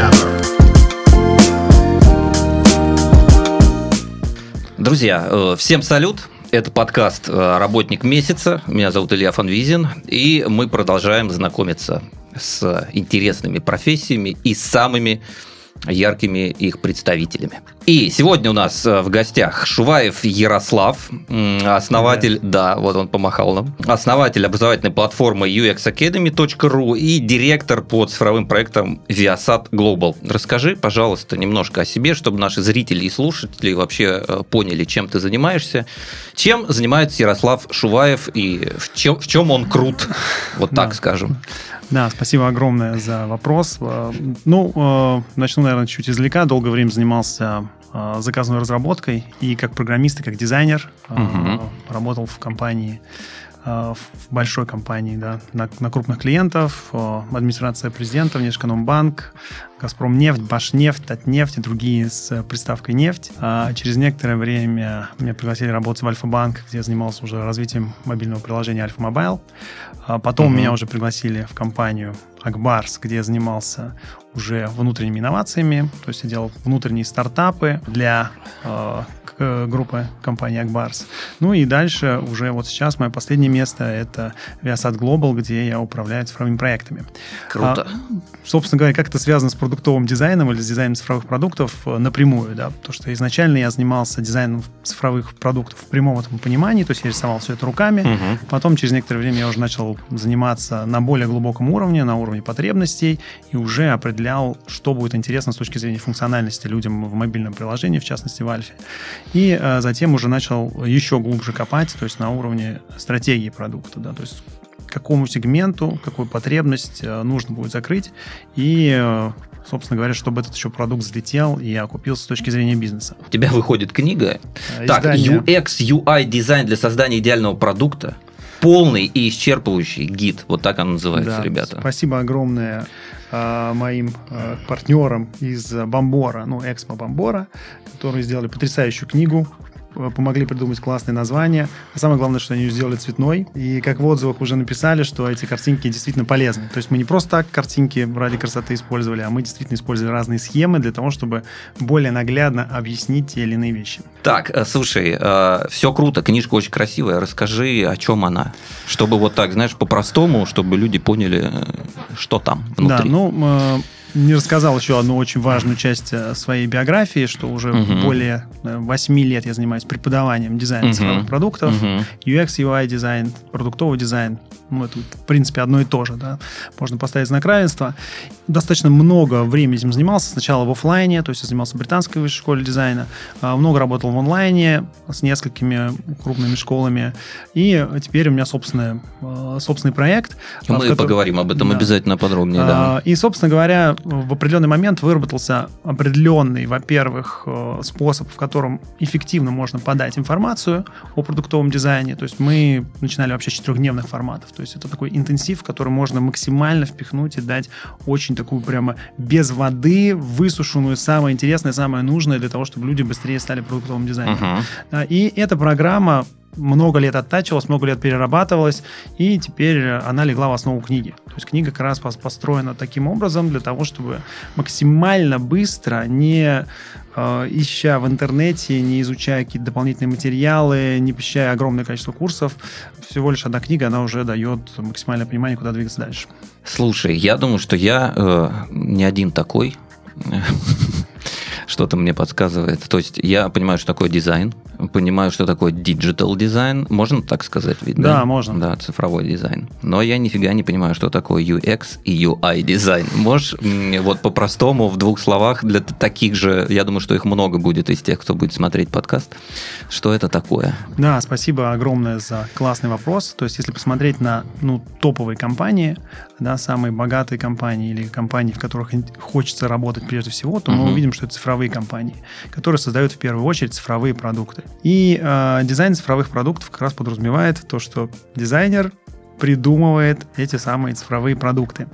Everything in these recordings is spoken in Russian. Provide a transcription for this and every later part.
ever. Друзья, э, всем салют. Это подкаст э, «Работник месяца». Меня зовут Илья Фанвизин. И мы продолжаем знакомиться с интересными профессиями и самыми яркими их представителями. И сегодня у нас э, в гостях Шуваев Ярослав, основатель, да, вот он помахал нам, основатель образовательной платформы uxacademy.ru и директор по цифровым проектам Viasat Global. Расскажи, пожалуйста, немножко о себе, чтобы наши зрители и слушатели вообще э, поняли, чем ты занимаешься, чем занимается Ярослав Шуваев и в чем, в чем он крут, вот так Да. скажем. Да, спасибо огромное за вопрос. Э, Ну, э, начну, наверное, чуть издалека. Долгое время занимался э, заказной разработкой и как программист, и как дизайнер. Мгм. Работал в компании, в большой компании, да, на, на крупных клиентов, э, администрация президента, Внешэкономбанк, Газпромнефть, Башнефть, Татнефть и другие с приставкой нефть. А через некоторое время меня пригласили работать в Альфа-банк, где я занимался уже развитием мобильного приложения Альфа Мобайл. А Потом Мгм. меня уже пригласили в компанию Акбарс, где я занимался уже внутренними инновациями, то есть я делал внутренние стартапы для э, к- группы компании Акбарс. Ну и дальше уже вот сейчас мое последнее место это Viasat Global, где я управляю цифровыми проектами. Круто. А, собственно говоря, как это связано с продуктовым дизайном или с дизайном цифровых продуктов э, напрямую, да, потому что изначально я занимался дизайном цифровых продуктов в прямом этом понимании, то есть я рисовал все это руками, Мгм. Потом, через некоторое время, я уже начал заниматься на более глубоком уровне, на уровне потребностей, и уже определял, что будет интересно с точки зрения функциональности людям в мобильном приложении, в частности, в Альфе. И э, затем уже начал еще глубже копать, то есть на уровне стратегии продукта, да, то есть какому сегменту, какую потребность э, нужно будет закрыть, и, э, собственно говоря, чтобы этот еще продукт взлетел и окупился с точки зрения бизнеса. У тебя выходит книга Э, Так, издание- UX, UI дизайн для создания идеального продукта. Полный и исчерпывающий гид. Вот так он называется, Да, ребята. Спасибо огромное э, моим э, партнерам из Бомбора, ну, Экспо Бомбора, которые сделали потрясающую книгу, помогли придумать классное название. А самое главное, что они ее сделали цветной. И как в отзывах уже написали, что эти картинки действительно полезны. То есть мы не просто так картинки ради красоты использовали, а мы действительно использовали разные схемы для того, чтобы более наглядно объяснить те или иные вещи. Так, э, слушай, все круто, книжка очень красивая. Расскажи, о чем она. Чтобы вот так, знаешь, по-простому, чтобы люди поняли, э, что там внутри. Да, ну, э, не рассказал еще одну очень важную часть э, своей биографии, что уже Мгм. более э, 8 лет я занимаюсь преподаванием дизайна Мгм. цифровых продуктов, Мгм. UX, UI дизайн, продуктовый дизайн. Ну, это, в принципе, одно и то же, да. Можно поставить знак равенства. Достаточно много времени этим занимался. Сначала в оффлайне, то есть я занимался в британской высшей школе дизайна. А, Много работал в онлайне с несколькими крупными школами. И теперь у меня собственный, э, собственный проект. Мы котором- поговорим об этом Да. обязательно подробнее, да. А, И, собственно говоря, в определенный момент выработался определенный, во-первых, э, способ, в котором эффективно можно подать информацию о продуктовом дизайне. То есть мы начинали вообще с четырехдневных форматов. То есть это такой интенсив, в который можно максимально впихнуть и дать очень такую прямо без воды высушенную, самое интересное, самое нужное для того, чтобы люди быстрее стали продуктовым дизайнером. Да, И эта программа много лет оттачивалась, много лет перерабатывалась, и теперь она легла в основу книги. То есть книга как раз пос- построена таким образом для того, чтобы максимально быстро, не э, ища в интернете, не изучая какие-то дополнительные материалы, не посещая огромное количество курсов, всего лишь одна книга, она уже дает максимальное понимание, куда двигаться дальше. Слушай, я думаю, что я э, не один такой. Что-то мне подсказывает. То есть я понимаю, что такое дизайн, понимаю, что такое digital дизайн. Можно так сказать? Ведь, Да, можно. Да, цифровой дизайн. Но я нифига не понимаю, что такое UX и UI дизайн. Можешь вот по-простому в двух словах для таких же, я думаю, что их много будет из тех, кто будет смотреть подкаст. Что это такое? Да, спасибо огромное за классный вопрос. То есть, если посмотреть на ну, топовые компании, да, самые богатые компании или компании, в которых хочется работать прежде всего, то мы Мгм. увидим, что это цифровые компании, которые создают в первую очередь цифровые продукты. И э, дизайн цифровых продуктов как раз подразумевает то, что дизайнер придумывает эти самые цифровые продукты.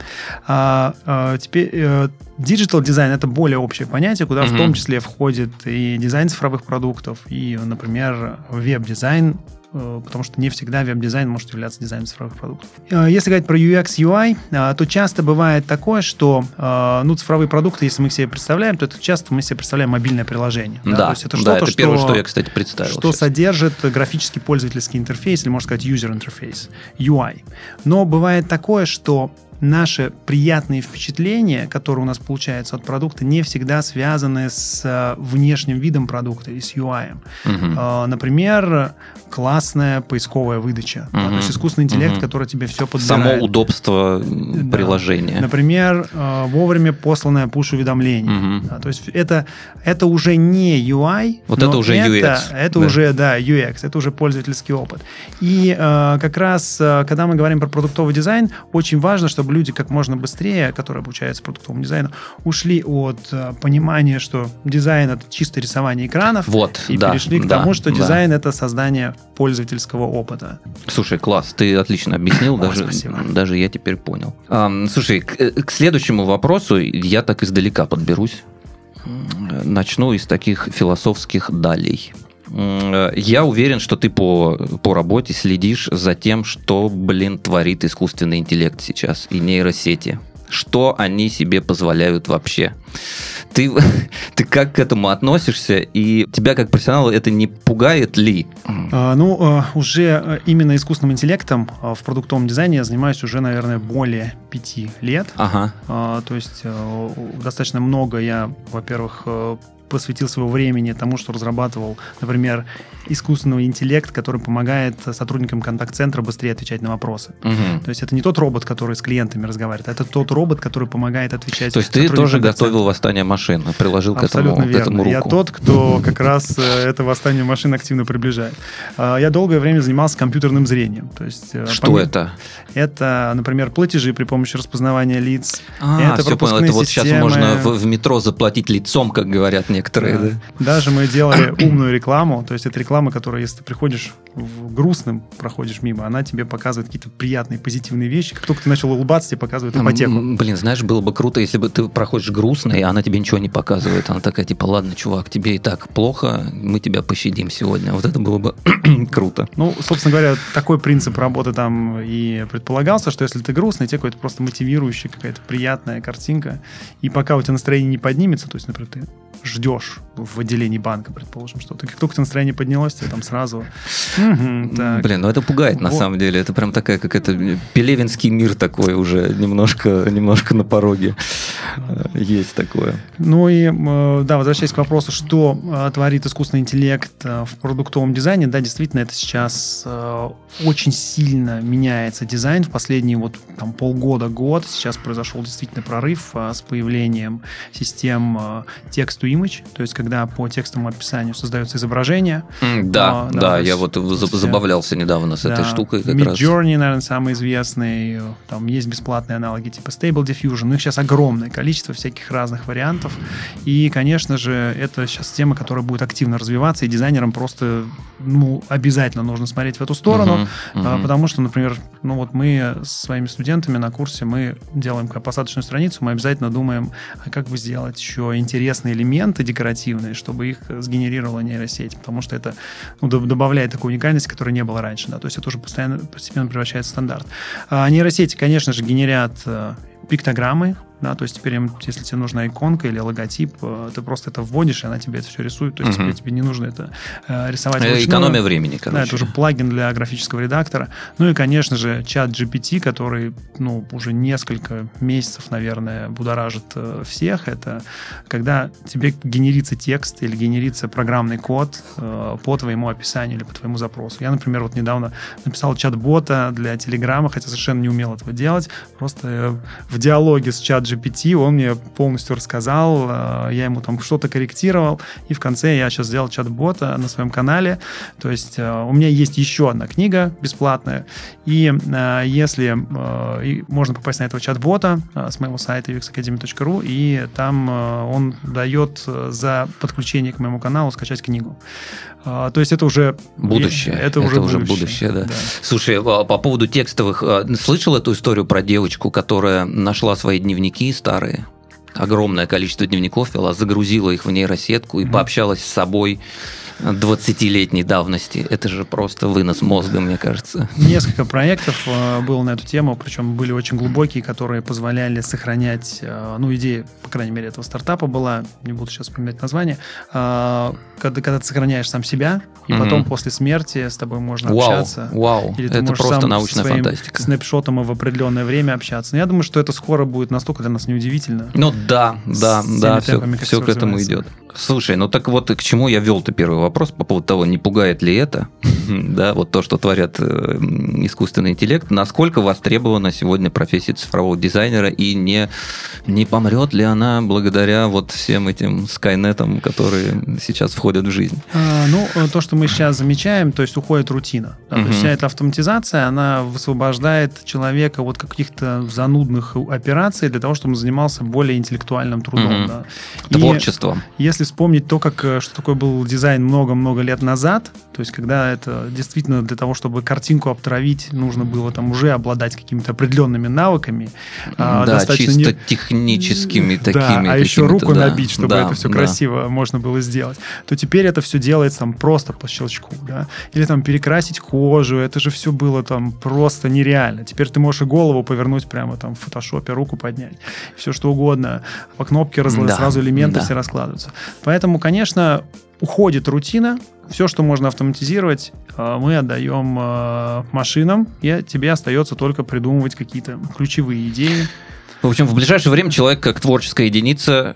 А, а, теперь э, digital дизайн это более общее понятие, куда в Мгм. том числе входит и дизайн цифровых продуктов, и, например, веб-дизайн э, потому что не всегда веб-дизайн может являться дизайном цифровых продуктов. Э, если говорить про UX, UI, э, то часто бывает такое, что ну, цифровые продукты, если мы себе представляем, то это часто мы себе представляем мобильное приложение. Да, да то есть это что-то, да, это что, первое, что я, кстати, представил. Что сейчас. содержит графический пользовательский интерфейс, или, можно сказать, user интерфейс, UI. Но бывает такое, что наши приятные впечатления, которые у нас получаются от продукта, не всегда связаны с э, внешним видом продукта и с UI. Угу. Например, классная поисковая выдача. Угу. то есть искусственный интеллект, угу. который тебе все подбирает. Само удобство да. приложения. Например, э, вовремя посланное push-уведомление. Угу. Да, то есть это, это уже не UI, вот это уже это, UX. Это да. уже, да, UX, это уже пользовательский опыт. И э, как раз, когда мы говорим про продуктовый дизайн, очень важно, чтобы чтобы люди как можно быстрее, которые обучаются продуктовому дизайну, ушли от э, понимания, что дизайн это чисто рисование экранов, вот, и да, перешли к да, тому, что дизайн это создание пользовательского опыта. Слушай, класс, ты отлично объяснил, даже, спасибо. даже я теперь понял. слушай, к, э, к следующему вопросу я так издалека подберусь. Начну из таких философских далей. Э, я уверен, что ты по, по работе следишь за тем, что, блин, творит искусственный интеллект сейчас и нейросети. Что они себе позволяют вообще? Ты, ты как к этому относишься? И тебя как профессионала это не пугает ли? А, ну, а, уже э, именно искусственным интеллектом в продуктовом дизайне я занимаюсь уже, наверное, более пяти лет. Ага. А, то есть э, достаточно много я, во-первых, э, посвятил своего времени тому, что разрабатывал, например, искусственный интеллект, который помогает сотрудникам контакт-центра быстрее отвечать на вопросы. Угу. То есть это не тот робот, который с клиентами разговаривает, а это тот робот, который помогает отвечать. То есть ты тоже готовил восстание машин, приложил Абсолютно к этому, верно. к этому руку. Я тот, кто как раз э, это восстание машин активно приближает. А, я долгое время занимался компьютерным зрением. То есть, э, Что это? Это, например, платежи при помощи распознавания лиц. А, это все понял. Это вот сейчас можно в, в метро заплатить лицом, как говорят некоторые. Да. Да? Даже мы делали умную рекламу. То есть это реклама, которая, если ты приходишь в грустным, проходишь мимо, она тебе показывает какие-то приятные, позитивные вещи. Как только ты начал улыбаться, тебе показывает ипотеку. Блин, знаешь, было бы круто, если бы ты проходишь грустно, и она тебе ничего не показывает. Она такая, типа, ладно, чувак, тебе и так плохо, мы тебя пощадим сегодня. Вот это было бы круто. Ну, собственно говоря, такой принцип работы там и предполагался, что если ты грустный, тебе какой-то просто мотивирующий, какая-то приятная картинка, и пока у тебя настроение не поднимется, то есть, например, ты ждешь в отделении банка, предположим, что-то. Как только настроение поднялось, тебе там сразу... Блин, ну это пугает на самом деле. Это прям такая какая-то пелевинский мир такой уже немножко, немножко на пороге. Есть такое. Ну и, э, да, возвращаясь к вопросу, что э, творит искусственный интеллект э, в продуктовом дизайне, да, действительно, это сейчас очень сильно меняется дизайн в последние вот там полгода-год. Сейчас произошел действительно прорыв с появлением систем текст to image, то есть когда по текстовому описанию создается изображение. Mm, да, а, да, да я вот забавлялся недавно с да, этой штукой как Mid раз. Journey, наверное, самый известный. Там есть бесплатные аналоги типа Stable Diffusion, но их сейчас огромное количество всяких разных вариантов. И, конечно же, это сейчас тема, которая будет активно развиваться, и дизайнерам просто ну, обязательно нужно смотреть в эту сторону, uh-huh, uh-huh. потому что, например, ну вот мы с своими студентами на курсе, мы делаем посадочную страницу, мы обязательно думаем, а как бы сделать еще интересные элементы декоративные, чтобы их сгенерировала нейросеть, потому что это ну, добавляет такую уникальность, которой не было раньше. Да, то есть это уже постоянно, постепенно превращается в стандарт. А нейросети, конечно же, генерят э, пиктограммы, да, то есть теперь, если тебе нужна иконка или логотип, э, ты просто это вводишь, и она тебе это все рисует, то есть угу. тебе, тебе не нужно это э, рисовать э, вручную. Экономия времени, короче. Да, это уже плагин для графического редактора. Ну и, конечно же, чат GPT, который, ну, уже несколько месяцев, наверное, будоражит э, всех, это когда тебе генерится текст или генерится программный код э, по твоему описанию или по твоему запросу. Я, например, вот недавно написал чат-бота для Телеграма, хотя совершенно не умел этого делать, просто в диалоге с чат GPT, он мне полностью рассказал, э, я ему там что-то корректировал, и в конце я сейчас сделал чат-бота на своем канале, то есть э, у меня есть еще одна книга бесплатная, и э, если можно попасть на этого чат-бота с моего сайта uxacademy.ru, и там он дает за подключение к моему каналу скачать книгу. То есть это уже будущее. Это, это уже, уже будущее. будущее да. да. Слушай, по поводу текстовых, слышал эту историю про девочку, которая нашла свои дневники старые огромное количество дневников вела, загрузила их в нейросетку и mm-hmm. пообщалась с собой 20-летней давности. Это же просто вынос мозга, мне кажется. Несколько проектов э, было на эту тему, причем были очень глубокие, которые позволяли сохранять, э, ну, идея, по крайней мере, этого стартапа была, не буду сейчас вспоминать название, э, когда, когда ты сохраняешь сам себя, и mm потом после смерти с тобой можно вау, общаться. Вау, или ты это можешь просто сам научная своим фантастика. снапшотом в определенное время общаться. Но я думаю, что это скоро будет настолько для нас неудивительно. Ну да, да, да, все, все к этому идет. Слушай, ну так вот к чему я вел-то первый вопрос по поводу того, не пугает ли это, да, вот то, что творят э, искусственный интеллект, насколько востребована сегодня профессия цифрового дизайнера и не, не помрет ли она благодаря вот всем этим скайнетам, которые сейчас входят в жизнь? А, ну, то, что мы сейчас замечаем, то есть уходит рутина. Да, вся эта автоматизация, она высвобождает человека от каких-то занудных операций для того, чтобы он занимался более интеллектуальным трудом. Да. И Творчеством. если вспомнить то, как, э, что такое был дизайн много-много лет назад, то есть когда это действительно для того, чтобы картинку обтравить, нужно было там уже обладать какими-то определенными навыками. а, да, достаточно чисто не- техническими такими. да, а еще руку да, набить, чтобы да, это все да. красиво можно было сделать, то теперь это все делается там просто по щелчку, да, или там перекрасить кожу, это же все было там просто нереально. Теперь ты можешь и голову повернуть прямо там в фотошопе, руку поднять, все что угодно, по кнопке разла- Да, сразу элементы да. все раскладываются. Поэтому, конечно, уходит рутина, все, что можно автоматизировать, э, мы отдаем э, машинам, и тебе остается только придумывать какие-то ключевые идеи, В общем, в ближайшее время человек как творческая единица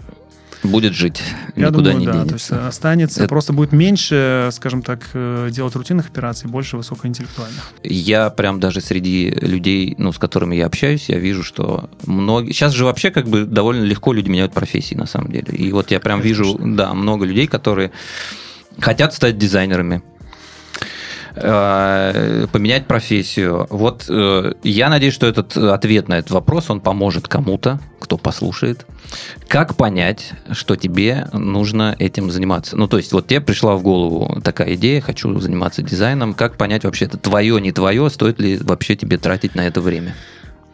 будет жить. Я Никуда думаю, не да. денется. То есть э, останется, Это- просто будет меньше, скажем так, э, делать рутинных операций, больше высокоинтеллектуальных. Я прям даже среди людей, ну, с которыми я общаюсь, я вижу, что многие... Сейчас же вообще как бы довольно легко люди меняют профессии, на самом деле. И вот я прям Конечно. вижу, да, много людей, которые хотят стать дизайнерами, поменять профессию. Вот э, я надеюсь, что этот ответ на этот вопрос, он поможет кому-то, кто послушает. Как понять, что тебе нужно этим заниматься? Ну, то есть, вот тебе пришла в голову такая идея, хочу заниматься дизайном. Как понять вообще, это твое, не твое, стоит ли вообще тебе тратить на это время?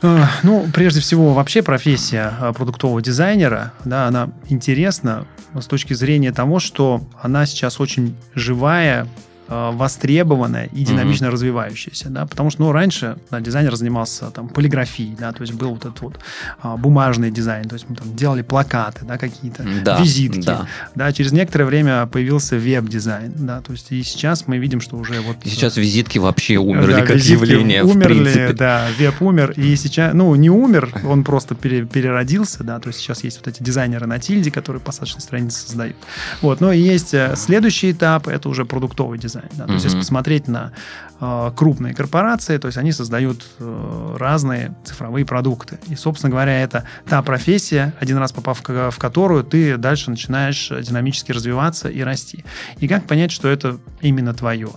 Э, Ну, прежде всего, вообще профессия э, продуктового дизайнера, да, она интересна с точки зрения того, что она сейчас очень живая, э, востребованная и динамично развивающаяся, да, потому что, ну, раньше да, дизайнер занимался там полиграфией, да, то есть был вот этот вот а, бумажный дизайн, то есть мы там делали плакаты, да, какие-то, Да, визитки, да. да, через некоторое время появился веб-дизайн, да, то есть и сейчас мы видим, что уже вот... И сейчас визитки вообще умерли Да, как явление, в умерли, принципе. да, веб умер, и сейчас, ну, не умер, он просто пере- переродился, да, то есть сейчас есть вот эти дизайнеры на тильде, которые посадочные страницы создают. Вот, но и есть э, следующий этап, это уже продуктовый дизайн, да, то есть если посмотреть на крупные корпорации, то есть они создают э, разные цифровые продукты. И, собственно говоря, это та профессия, один раз попав в, которую ты дальше начинаешь э, динамически развиваться и расти. И как понять, что это именно твое?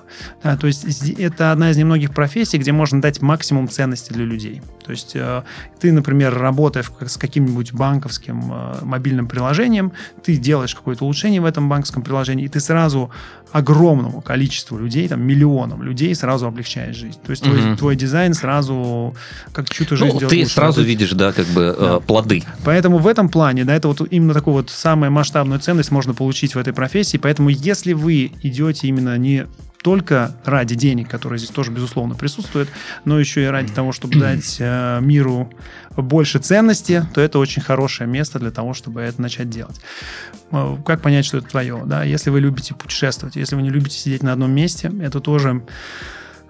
Да, то есть это одна из немногих профессий, где можно дать максимум ценности для людей. То есть э, ты, например, работая с каким-нибудь банковским э, мобильным приложением, ты делаешь какое-то улучшение в этом банковском приложении, и ты сразу огромному количеству людей, там миллионам людей сразу облегчаешь жизнь. То есть твой, Мгм. твой дизайн сразу как чью-то жизнь Ну, делает ты лучше. сразу видишь, да, как бы э, Да. плоды. Поэтому в этом плане, да, это вот именно такую вот самую масштабную ценность можно получить в этой профессии. Поэтому если вы идете именно не только ради денег, которые здесь тоже, безусловно, присутствуют, но еще и ради того, чтобы дать э, миру больше ценности, то это очень хорошее место для того, чтобы это начать делать. Э, Как понять, что это твое? Да? Если вы любите путешествовать, если вы не любите сидеть на одном месте, это тоже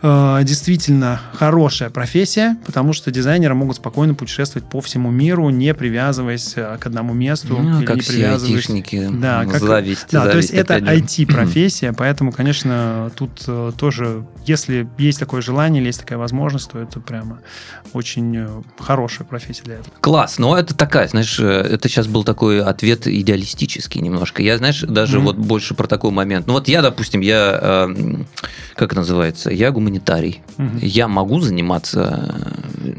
э, действительно хорошая профессия, потому что дизайнеры могут спокойно путешествовать по всему миру, не привязываясь э, к одному месту. Ну, как не все айтишники. Да, как- зависть, Да, то есть зависть, это. IT-профессия, поэтому, конечно, тут э, тоже, если есть такое желание или есть такая возможность, то это прямо очень э, хорошая профессия для этого. Класс, но это такая, знаешь, э, это сейчас был такой ответ идеалистический немножко. Я, знаешь, даже Мгм. вот больше про такой момент. Ну вот я, допустим, я, э, как называется, я гуманитарий. Мгм. Я могу заниматься э,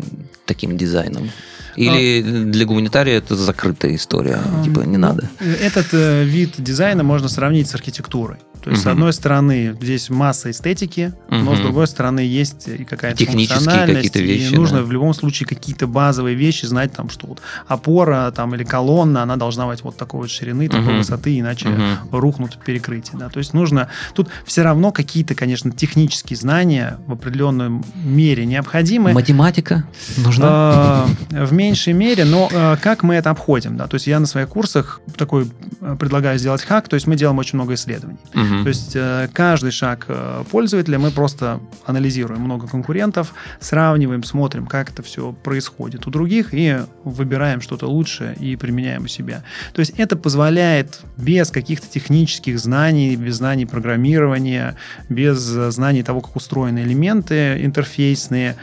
таким дизайном? Или для гуманитария это закрытая история, А, типа не ну, надо? Этот э, вид дизайна можно сравнить с архитектурой. То есть, угу. с одной стороны, здесь масса эстетики, угу. но с другой стороны, есть какая-то Технические какие-то вещи. И нужно да. в любом случае какие-то базовые вещи знать, там, что вот опора там, или колонна, она должна быть вот такой вот ширины, такой угу. высоты, иначе угу. рухнут перекрытие. Да? То есть нужно... Тут все равно какие-то, конечно, технические знания в определенной мере необходимы. Математика нужна? В меньшей мере, но э, как мы это обходим? Да? То есть я на своих курсах такой э, предлагаю сделать хак, то есть мы делаем очень много исследований. Угу. То есть каждый шаг пользователя мы просто анализируем много конкурентов, сравниваем, смотрим, как это все происходит у других и выбираем что-то лучшее и применяем у себя. То есть это позволяет без каких-то технических знаний, без знаний программирования, без знаний того, как устроены элементы интерфейсные,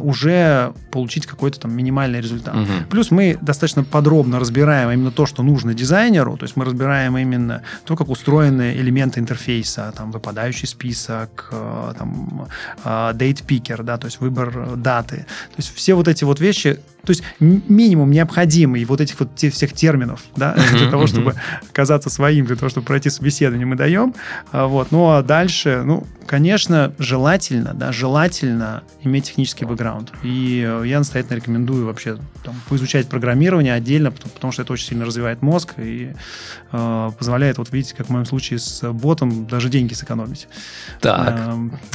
уже получить какой-то там минимальный результат. Угу. Плюс мы достаточно подробно разбираем именно то, что нужно дизайнеру, то есть мы разбираем именно то, как устроены элементы интерфейса, там выпадающий список, э, там э, date picker, да, то есть выбор даты. То есть все вот эти вот вещи то есть минимум необходимый вот этих вот всех терминов, да, uh-huh, для того, uh-huh. чтобы казаться своим, для того, чтобы пройти собеседование, мы даем. А, вот. Ну, а дальше, ну, конечно, желательно, да, желательно иметь технический бэкграунд. И э, я настоятельно рекомендую вообще там, поизучать программирование отдельно, потому, потому что это очень сильно развивает мозг и э, позволяет, вот видите, как в моем случае с ботом, даже деньги сэкономить. Так.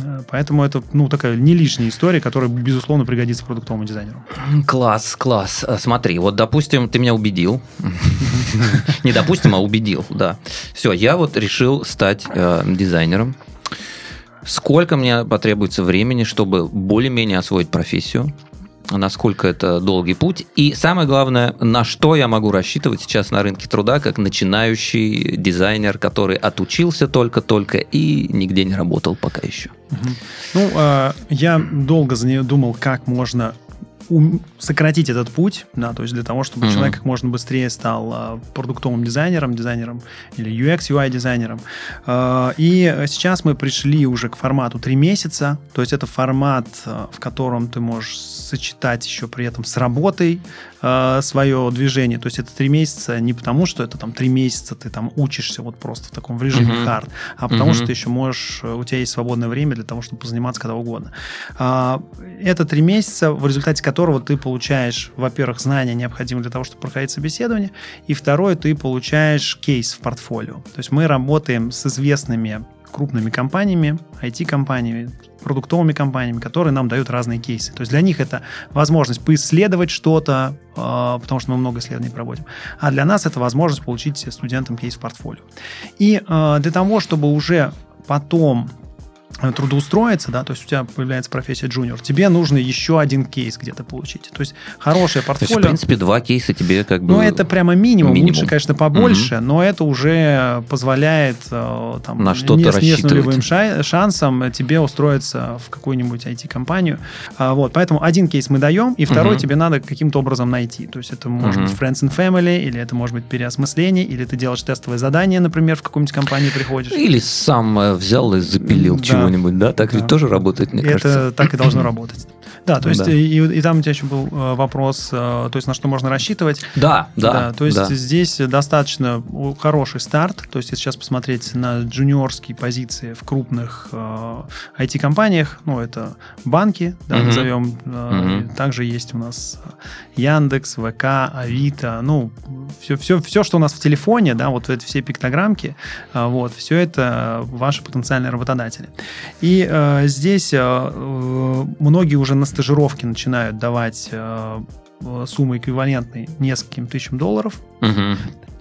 Э, поэтому это, ну, такая не лишняя история, которая, безусловно, пригодится продуктовому дизайнеру. Класс. Класс, класс. Э, смотри, вот, допустим, ты меня убедил. Не допустим, а убедил, да. Все, я вот решил стать э, дизайнером. Сколько мне потребуется времени, чтобы более-менее освоить профессию? насколько это долгий путь. И самое главное, на что я могу рассчитывать сейчас на рынке труда, как начинающий дизайнер, который отучился только-только и нигде не работал пока еще. Ну, э, я долго думал, как можно сократить этот путь, да, то есть для того, чтобы mm-hmm. человек как можно быстрее стал а, продуктовым дизайнером, дизайнером или UX, UI дизайнером. А, и сейчас мы пришли уже к формату 3 месяца, то есть это формат, а, в котором ты можешь сочетать еще при этом с работой э, свое движение. То есть это три месяца не потому, что это там три месяца ты там учишься вот просто в таком в режиме uh-huh. хард, а потому uh-huh. что ты еще можешь, у тебя есть свободное время для того, чтобы позаниматься когда угодно. Э, это три месяца, в результате которого ты получаешь, во-первых, знания, необходимые для того, чтобы проходить собеседование, и второе, ты получаешь кейс в портфолио. То есть мы работаем с известными крупными компаниями, IT-компаниями, продуктовыми компаниями, которые нам дают разные кейсы. То есть для них это возможность поисследовать что-то, э, потому что мы много исследований проводим. А для нас это возможность получить студентам кейс в портфолио. И э, для того, чтобы уже потом трудоустроиться, да, то есть у тебя появляется профессия джуниор, тебе нужно еще один кейс где-то получить. То есть хорошее портфолио. То есть, в принципе, два кейса тебе как бы... Ну, это прямо минимум. минимум. Лучше, конечно, побольше, угу. но это уже позволяет э, там, На что-то не, не с нулевым шансом тебе устроиться в какую-нибудь IT-компанию. А, вот, поэтому один кейс мы даем, и второй угу. тебе надо каким-то образом найти. То есть это может угу. быть Friends and Family, или это может быть переосмысление, или ты делаешь тестовое задание, например, в какую-нибудь компанию приходишь. Или сам э, взял и запилил да. Чего чего-нибудь, да? Так да. ведь тоже работает, мне это кажется. Так и должно работать. Да, то есть да. И, и там у тебя еще был э, вопрос, э, то есть на что можно рассчитывать. Да, да. да то есть да. здесь достаточно хороший старт. То есть если сейчас посмотреть на джуниорские позиции в крупных э, IT-компаниях, ну это банки, да, угу. назовем. Э, угу. Также есть у нас Яндекс, ВК, Авито, ну все, все, все, что у нас в телефоне, да, вот эти все пиктограммки, э, вот все это ваши потенциальные работодатели. И э, здесь э, многие уже на стажировки начинают давать э, суммы эквивалентные нескольким тысячам долларов. Угу.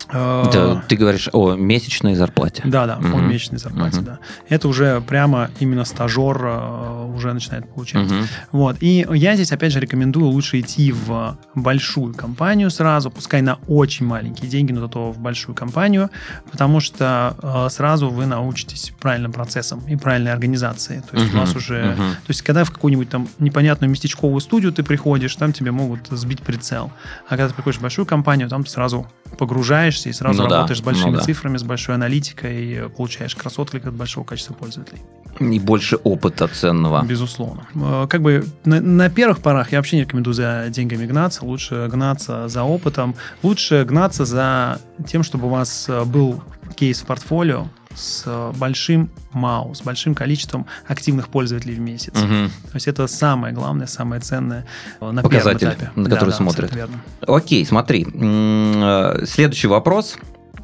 Это ты говоришь о месячной зарплате. Да, да, угу. о месячной зарплате, угу. да. Это уже прямо именно стажер э, уже начинает получать. Угу. Вот. И я здесь, опять же, рекомендую лучше идти в большую компанию сразу, пускай на очень маленькие деньги, но зато в большую компанию, потому что э, сразу вы научитесь правильным процессам и правильной организации. То есть угу. у вас уже... Угу. То есть когда в какую-нибудь там непонятную местечковую студию ты приходишь, там тебе могут сбить прицел. А когда ты приходишь в большую компанию, там ты сразу погружаешься и сразу ну, работаешь да, с большими ну, да. цифрами, с большой аналитикой, получаешь красотклик от большого количества пользователей. И больше опыта ценного. Безусловно. Э, как бы на, на первых порах я вообще не рекомендую за деньгами гнаться, лучше гнаться за опытом, лучше гнаться за тем, чтобы у вас э, был кейс в портфолио, с большим МАУ, с большим количеством активных пользователей в месяц. Угу. То есть это самое главное, самое ценное на Показатель, первом этапе. на который да, смотрят. Да, верно. Окей, смотри. Э, Следующий вопрос.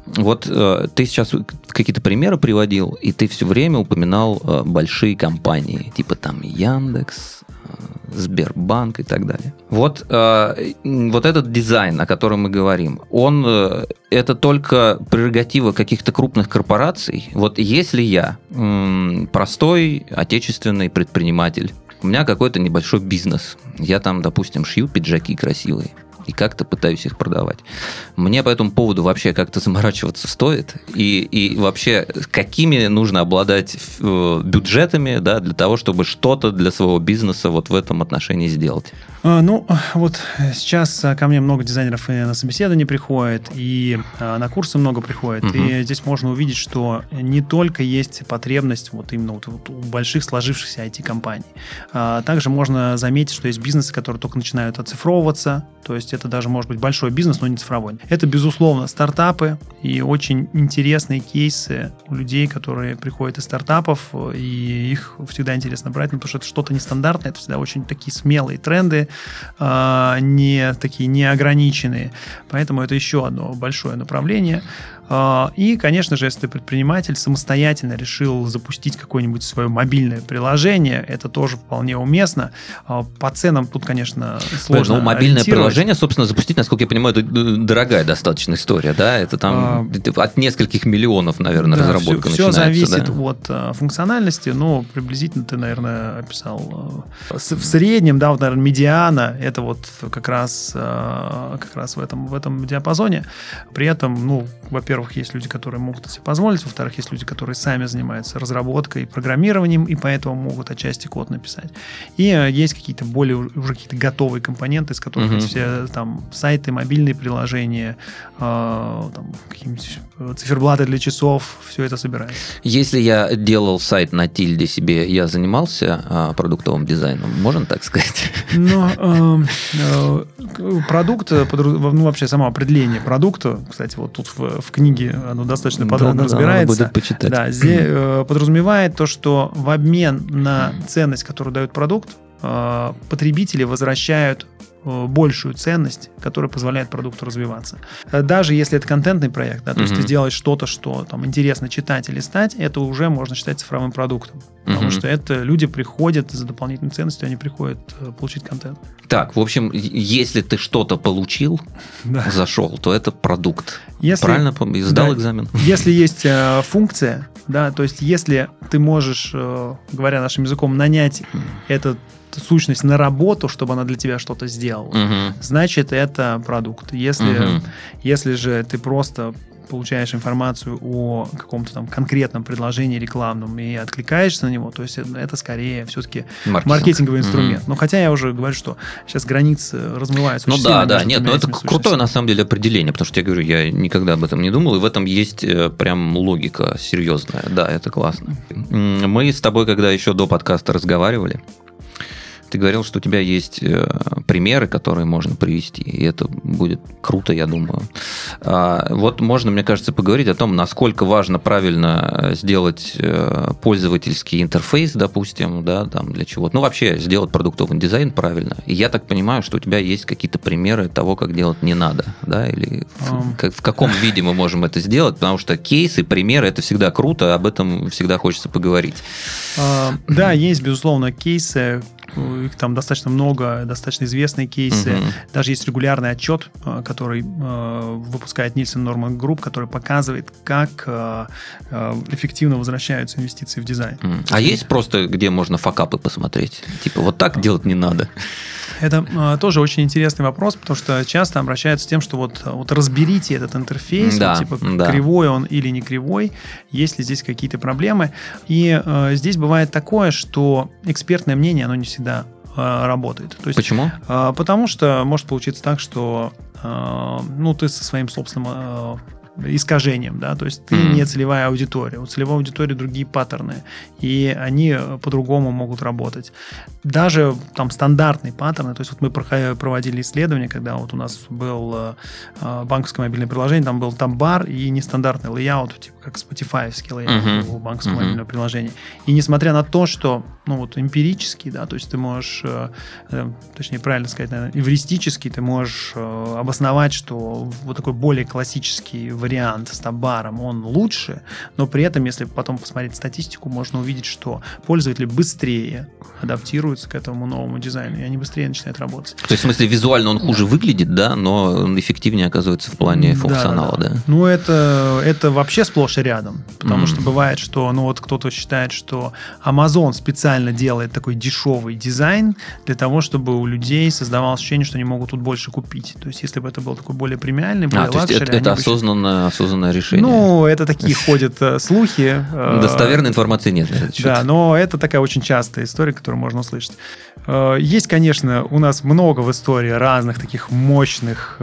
Вот э, ты сейчас какие-то примеры приводил, и ты все время упоминал э, большие компании, типа там Яндекс, Сбербанк и так далее. Вот, э, вот этот дизайн, о котором мы говорим, он э, это только прерогатива каких-то крупных корпораций. Вот если я м, простой отечественный предприниматель, у меня какой-то небольшой бизнес, я там, допустим, шью пиджаки красивые и как-то пытаюсь их продавать. Мне по этому поводу вообще как-то заморачиваться стоит? И, и вообще, какими нужно обладать э, бюджетами да, для того, чтобы что-то для своего бизнеса вот в этом отношении сделать? А, Ну, вот сейчас а, ко мне много дизайнеров и на собеседование приходит, и а, на курсы много приходит. Мгм. И здесь можно увидеть, что не только есть потребность вот именно вот, вот у больших сложившихся IT-компаний. Также можно заметить, что есть бизнесы, которые только начинают оцифровываться, то есть это даже может быть большой бизнес, но не цифровой. Это, безусловно, стартапы и очень интересные кейсы у людей, которые приходят из стартапов, и их всегда интересно брать, ну, потому что это что-то нестандартное, это всегда очень такие смелые тренды, не такие неограниченные. Поэтому это еще одно большое направление. А, И, конечно же, если ты предприниматель, самостоятельно решил запустить какое-нибудь свое мобильное приложение, это тоже вполне уместно. А, По ценам тут, конечно, сложно ну, мобильное приложение, собственно, запустить, насколько я понимаю, это э, дорогая достаточно история, да? Это там от нескольких миллионов, наверное, Да, разработка все, начинается. зависит да? от э, функциональности, но приблизительно ты, наверное, описал. э, в среднем, да, вот, наверное, медиана это вот как раз, как раз в этом, в этом диапазоне. При этом, ну, во-первых, есть люди, которые могут себе позволить, во-вторых, есть люди, которые сами занимаются разработкой и программированием, и поэтому могут отчасти код написать. И э, есть какие-то более уже какие-то готовые компоненты, из которых Мгм. эти все там сайты, мобильные приложения, э, там, какие-нибудь циферблаты для часов, все это собирается. Если я делал сайт на тильде себе, я занимался а, продуктовым дизайном, можно так сказать? Но эм, э, продукт, э, подру- ну вообще само определение продукта, кстати, вот тут в, в книге оно достаточно подробно Да-да-да, разбирается. надо будет почитать. Да, здесь э, подразумевает то, что в обмен на ценность, которую дает продукт, э, потребители возвращают большую ценность, которая позволяет продукту развиваться. Э, Даже если это контентный проект, да, то есть ты Мгм. делаешь что-то, что там интересно читать или стать, это уже можно считать цифровым продуктом. Потому что это люди приходят за дополнительной ценностью, они приходят э, получить контент. Так, в общем, если ты что-то получил, Да. зашел, то это продукт. Если, Правильно? Сдал Да. экзамен? если есть э, функция, да, то есть если ты можешь, э, говоря нашим языком, нанять эту сущность на работу, чтобы она для тебя что-то сделала, Мгм. значит, это продукт. Если, Мгм. если же ты просто получаешь информацию о каком-то там конкретном предложении рекламном и откликаешься на него, то есть это, скорее все-таки Маркетинг. маркетинговый инструмент. Но хотя я уже говорю, что сейчас границы размываются. Ну да, да, нет, тремя ну это крутое на самом деле определение, потому что я говорю, я никогда об этом не думал, и в этом есть э, прям логика серьезная. Да, это классно. Мы с тобой, когда еще до подкаста разговаривали, ты говорил, что у тебя есть э, примеры, которые можно привести, и это будет круто, я думаю. А, вот можно, мне кажется, поговорить о том, насколько важно правильно э, сделать э, пользовательский интерфейс, допустим, да, там для чего. Ну, вообще сделать продуктовый дизайн правильно. И я так понимаю, что у тебя есть какие-то примеры того, как делать не надо, да, или в, Ам. как- в каком виде мы можем это сделать, потому что кейсы, примеры, это всегда круто, об этом всегда хочется поговорить. А, Да, есть, безусловно, кейсы, их там достаточно много, достаточно известные кейсы. Мгм. Даже есть регулярный отчет, э, который э, выпускает Nielsen Norman Group, который показывает, как э, эффективно возвращаются инвестиции в дизайн. А есть просто, где можно факапы посмотреть? Типа, вот так делать не надо. Это э, тоже очень интересный вопрос, потому что часто обращаются с тем, что вот, вот разберите этот интерфейс, Да, вот типа да. кривой он или не кривой, есть ли здесь какие-то проблемы. И э, здесь бывает такое, что экспертное мнение, оно не всегда э, работает. То есть Почему? А, Потому что может получиться так, что а, ну, ты со своим собственным а, искажением, да, то есть ты Мгм. не целевая аудитория, у целевой аудитории другие паттерны, и они э, по-другому могут работать. Даже там стандартные паттерны, то есть вот мы проводили исследование, когда вот у нас был э, э, банковское мобильное приложение, там был tab bar и нестандартный layout, типа как Spotify лейбл uh-huh. в банковском uh-huh. мобильном приложении. И несмотря на то, что ну вот эмпирически, да, то есть ты можешь, э, э, точнее правильно сказать, наверное, эвристически ты можешь э, обосновать, что вот такой более классический вариант с tab bar ом, он лучше, но при этом, если потом посмотреть статистику, можно увидеть, что пользователи быстрее адаптируются к этому новому дизайну, и они быстрее начинают работать. То есть, в смысле, визуально он хуже да. выглядит, да, но эффективнее оказывается в плане функционала, да? да? да? Ну, это, это вообще сплошь и рядом, потому мм. что бывает, что, ну, вот кто-то считает, что Amazon специально делает такой дешевый дизайн для того, чтобы у людей создавалось ощущение, что они могут тут больше купить. То есть, если бы это был такой более премиальный, более а, luxury, это, это осознанное, осознанное решение? Ну, это такие ходят э, слухи. Э, Достоверной информации нет. Да, но это такая очень частая история, которую можно услышать. Э, есть, конечно, у нас много в истории разных таких мощных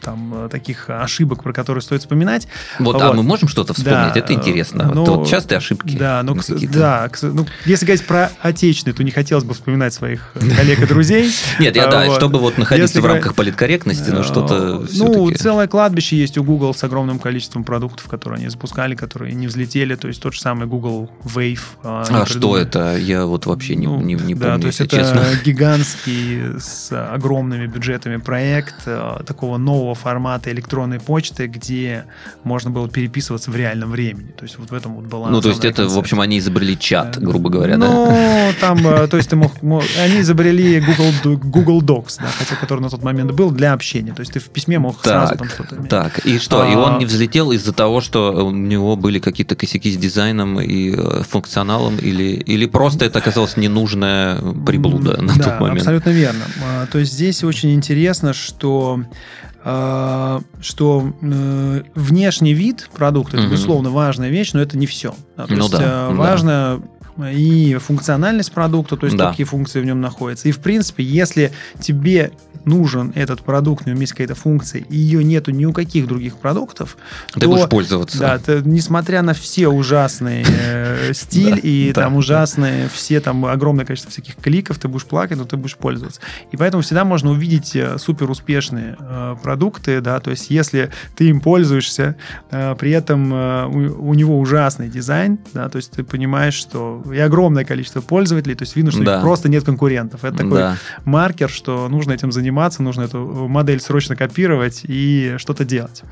там таких ошибок, про которые стоит вспоминать. Вот, вот. а мы можем что-то вспомнить? Да, это интересно. Но, вот, вот частые ошибки. Да, ну, да, ну, если говорить про отечественные, то не хотелось бы вспоминать своих коллег и друзей. Нет, я да, чтобы вот находиться в рамках политкорректности, но что-то Ну, целое кладбище есть у Google с огромным количеством продуктов, которые они запускали, которые не взлетели, то есть тот же самый Google Wave. А, а что это? Я вот вообще не, ну, не да, помню, то есть это гигантский с огромными бюджетами проект а, такого нового формата электронной почты, где можно было переписываться в реальном времени. То есть вот в этом вот была Ну, то есть это, в общем, они изобрели чат, грубо говоря, ну, да? там, а, то есть ты мог, мог они изобрели Google, Google Docs, да, хотя который на тот момент был для общения. То есть ты в письме мог так, сразу там что-то иметь. Так, и что? А, и он не взлетел из-за того, что у него были какие-то косяки с дизайном и э, функционалом, или, или просто это оказалось ненужная приблуда на да, тот момент? абсолютно верно. А, то есть здесь очень интересно, что а, что э, внешний вид продукта это, безусловно, важная вещь, но это не все. Да? То ну есть да, важно да. и функциональность продукта, то есть да. какие функции в нем находятся. И, в принципе, если тебе нужен этот продукт, в нем есть какая-то функция, и ее нету ни у каких других продуктов, ты то, будешь пользоваться. Да, ты, несмотря на все ужасные э, стиль и там ужасные все там огромное количество всяких кликов, ты будешь плакать, но ты будешь пользоваться. И поэтому всегда можно увидеть э, супер успешные э, продукты, да, то есть если ты им пользуешься, при этом у, него ужасный дизайн, да, то есть ты понимаешь, что и огромное количество пользователей, то есть видно, что да. просто нет конкурентов. Это такой да. маркер, что нужно этим заниматься заниматься, нужно эту модель срочно копировать и что-то делать.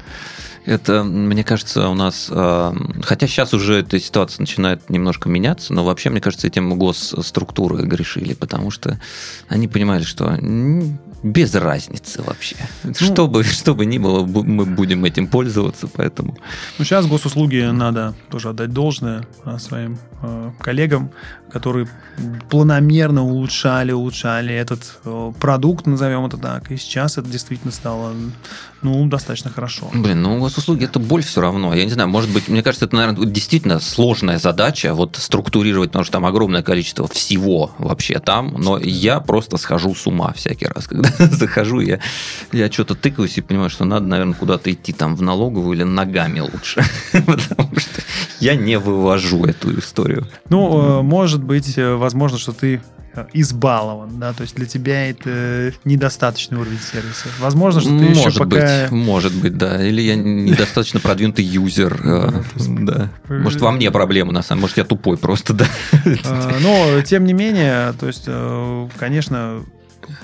Это, мне кажется, у нас... Э, хотя сейчас уже эта ситуация начинает немножко меняться, но вообще, мне кажется, этим госструктуры грешили, потому что они понимали, что без разницы вообще. Ну, что, бы, что бы ни было, мы будем этим пользоваться, поэтому... Ну, сейчас госуслуги надо тоже отдать должное а, своим э, коллегам, которые планомерно улучшали, улучшали этот э, продукт, назовем это так. И сейчас это действительно стало ну, достаточно хорошо. Блин, ну, госуслуги это боль все равно. Я не знаю, может быть, мне кажется, это, наверное, действительно сложная задача, вот структурировать, потому что там огромное количество всего вообще там, но я просто схожу с ума всякий раз, когда захожу, я, я что-то тыкаюсь и понимаю, что надо, наверное, куда-то идти там в налоговую или ногами лучше, потому что я не вывожу эту историю. Ну, э, может быть, э, возможно, что ты избалован, да, то есть для тебя это недостаточный уровень сервиса. Возможно, что ты может еще пока... Быть, может быть, да, или я недостаточно продвинутый юзер, э, да. Может, во мне проблема, на самом деле, может, я тупой просто, да. А, но, тем не менее, то есть, э, конечно,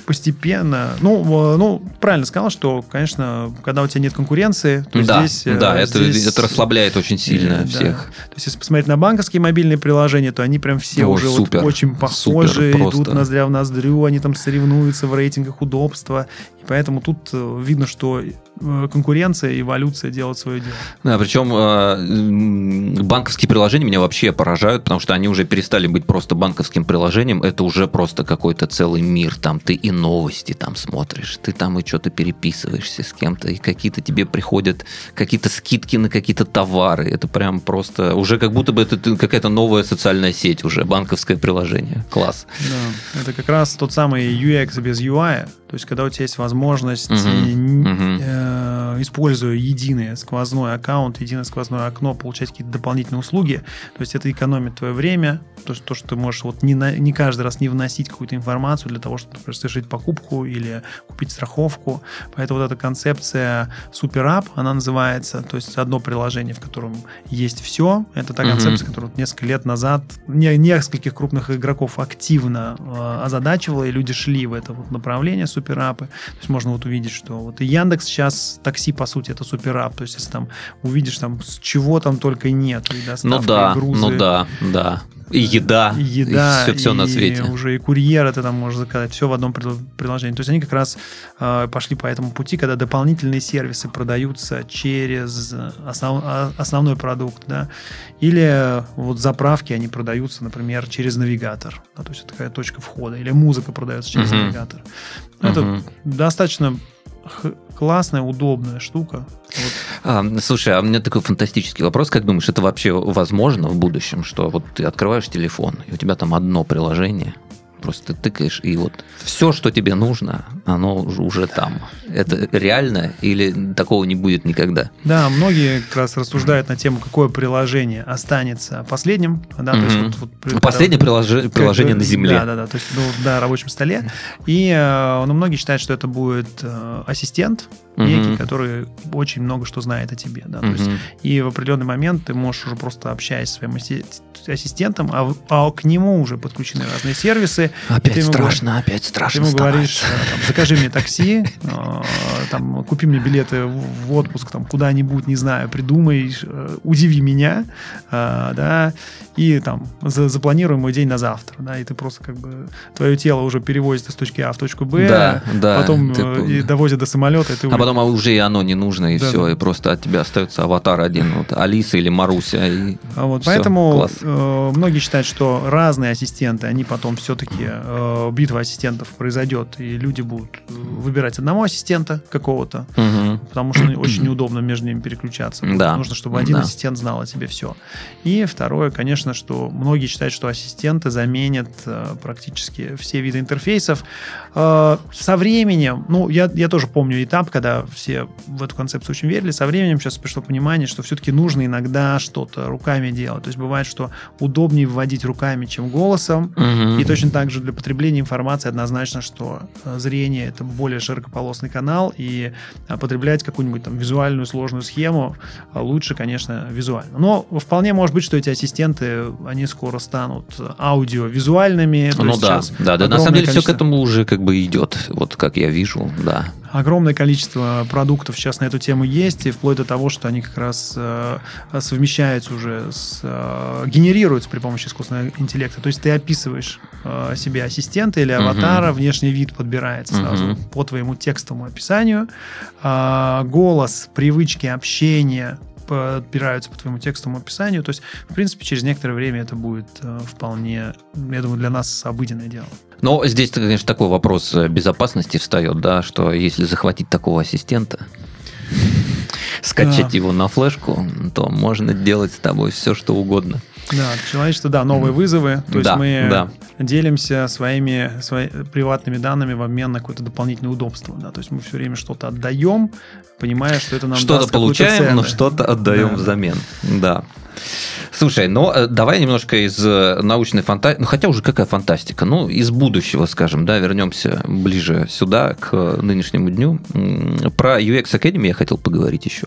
постепенно, ну, ну, правильно сказал, что, конечно, когда у тебя нет конкуренции, то да, здесь... Да, э, здесь, это, это расслабляет очень сильно да. всех. То есть, если посмотреть на банковские мобильные приложения, то они прям все О, уже супер, вот очень похожи, супер, идут ноздря в ноздрю, они там соревнуются в рейтингах удобства, и поэтому тут э, видно, что Э, конкуренция, эволюция делать свое дело. Да, причем э, банковские приложения меня вообще поражают, потому что они уже перестали быть просто банковским приложением, это уже просто какой-то целый мир, там ты и новости там смотришь, ты там и что-то переписываешься с кем-то, и какие-то тебе приходят какие-то скидки на какие-то товары, это прям просто, уже как будто бы это какая-то новая социальная сеть уже, банковское приложение, класс. Да, это как раз тот самый UX без UI, то есть когда у тебя есть возможность uh-huh. Uh-huh используя единый сквозной аккаунт, единое сквозное окно, получать какие-то дополнительные услуги. То есть это экономит твое время, то, то что ты можешь вот не, на, не каждый раз не вносить какую-то информацию для того, чтобы, например, совершить покупку или купить страховку. Поэтому вот эта концепция SuperApp, она называется, то есть одно приложение, в котором есть все. Это та концепция, которую вот несколько лет назад не, нескольких крупных игроков активно э, озадачивала, и люди шли в это вот направление суперапы. То есть можно вот увидеть, что вот и Яндекс сейчас такси, по сути, это суперап. То есть если там увидишь там с чего там только нет, и доставка, ну да, и грузы. Ну да, да. И еда, и, еда, и все, все и на свете. уже и курьера ты там можешь заказать, все в одном приложении. То есть они как раз э, пошли по этому пути, когда дополнительные сервисы продаются через основ, а, основной продукт, да, или вот заправки они продаются, например, через навигатор, да, то есть это такая точка входа, или музыка продается через uh-huh. навигатор. Это uh-huh. достаточно классная, удобная штука. Вот. А, слушай, а у меня такой фантастический вопрос. Как думаешь, это вообще возможно в будущем, что вот ты открываешь телефон, и у тебя там одно приложение, Просто ты тыкаешь, и вот все, что тебе нужно, оно уже там. Это реально или такого не будет никогда? Да, многие как раз рассуждают на тему, какое приложение останется последним. Да, то есть вот, вот, Последнее когда, прилож... приложение на Земле. Да, да, да, то есть ну, на рабочем столе. И э, ну, многие считают, что это будет э, ассистент, некий, который очень много что знает о тебе. Да? То есть, и в определенный момент ты можешь уже просто общаясь с своим ассистентом, а, а к нему уже подключены разные сервисы. Опять страшно, ему, опять страшно. Ты ему говоришь, э, там, закажи мне такси, э, там, купи мне билеты в отпуск там, куда-нибудь, не знаю, придумай, э, удиви меня, да, и там запланируй мой день на завтра, да, и ты просто как бы твое тело уже перевозит из точки А в точку Б, да, да, потом ты... и довозит до самолета, и ты а потом а уже и оно не нужно, и да, все, да. и просто от тебя остается аватар один, вот Алиса или Маруся. И а вот, все, поэтому класс. э, многие считают, что разные ассистенты, они потом все-таки, э, битва ассистентов произойдет, и люди будут выбирать одного ассистента какого-то, угу. потому что очень неудобно между ними переключаться. Да. Нужно, чтобы один да. ассистент знал о тебе все. И второе, конечно, что многие считают, что ассистенты заменят э, практически все виды интерфейсов. Э, со временем, ну, я, я тоже помню этап, когда все в эту концепцию очень верили, со временем сейчас пришло понимание, что все-таки нужно иногда что-то руками делать. То есть бывает, что удобнее вводить руками, чем голосом. Угу. И точно так же для потребления информации однозначно, что э, зрение это более широкополосный канал, и э, потреблять какую-нибудь там визуальную сложную схему э, лучше, конечно, визуально. Но вполне может быть, что эти ассистенты, они скоро станут аудиовизуальными. Ну да, да, да. На самом деле количество... все к этому уже как бы идет, вот как я вижу, да огромное количество продуктов сейчас на эту тему есть, и вплоть до того, что они как раз э, совмещаются уже, с, э, генерируются при помощи искусственного интеллекта. То есть ты описываешь э, себе ассистента или аватара, uh-huh. внешний вид подбирается сразу по твоему текстовому описанию, э, голос, привычки общения, подбираются по твоему текстовому описанию. То есть, в принципе, через некоторое время это будет э, вполне, я думаю, для нас обыденное дело. Но здесь, конечно, такой вопрос безопасности встает, да, что если захватить такого ассистента, скачать да. его на флешку, то можно делать с тобой все, что угодно. Да, человечество, да, новые вызовы. То да, есть мы да. делимся своими свои, приватными данными в обмен на какое-то дополнительное удобство. Да, то есть мы все время что-то отдаем, понимая, что это нам Что-то получаем, но что-то отдаем да. взамен. Да. Слушай, ну э, давай немножко из э, научной фантастики, ну хотя уже какая фантастика, ну из будущего, скажем, да, вернемся ближе сюда, к нынешнему дню. Про UX Academy я хотел поговорить еще.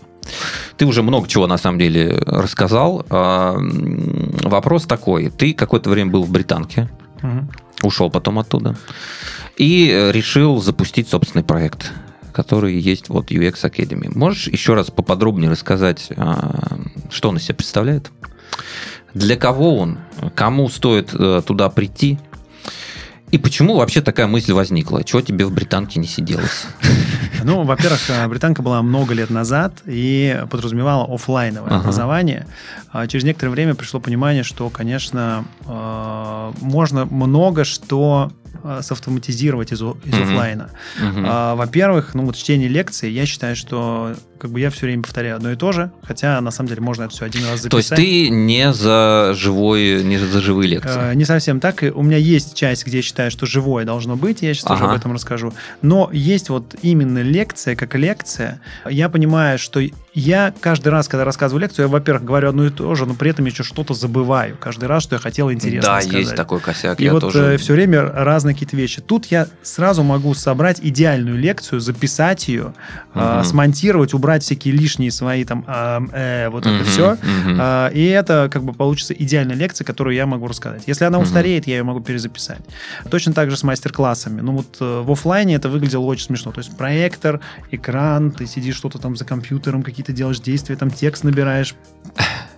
Ты уже много чего на самом деле рассказал. А, вопрос такой: ты какое-то время был в Британке, угу. ушел потом оттуда и решил запустить собственный проект который есть вот UX Academy. Можешь еще раз поподробнее рассказать, а, что он из себя представляет? Для кого он? Кому стоит э, туда прийти? И почему вообще такая мысль возникла? Чего тебе в британке не сиделось? Ну, во-первых, э, британка была много лет назад и подразумевала офлайновое ага. образование. А через некоторое время пришло понимание, что, конечно, э, можно много что Соавтоматизировать из, из mm-hmm. офлайна. Mm-hmm. А, во-первых, ну вот чтение лекций, я считаю, что как бы я все время повторяю одно и то же, хотя на самом деле можно это все один раз записать. То есть ты не за живой, не за живые лекции? Э, не совсем так. У меня есть часть, где я считаю, что живое должно быть, я сейчас ага. тоже об этом расскажу. Но есть вот именно лекция как лекция. Я понимаю, что я каждый раз, когда рассказываю лекцию, я, во-первых, говорю одно и то же, но при этом еще что-то забываю. Каждый раз, что я хотел интересно да, сказать. Да, есть такой косяк. И я вот тоже... э, все время разные какие-то вещи. Тут я сразу могу собрать идеальную лекцию, записать ее, угу. э, смонтировать, убрать всякие лишние свои там э, э, вот угу, это все. Угу. Э, и это как бы получится идеальная лекция, которую я могу рассказать. Если она устареет, я ее могу перезаписать. Точно так же с мастер-классами. Ну вот э, в офлайне это выглядело очень смешно. То есть проектор, экран, ты сидишь что-то там за компьютером, какие-то делаешь действия, там текст набираешь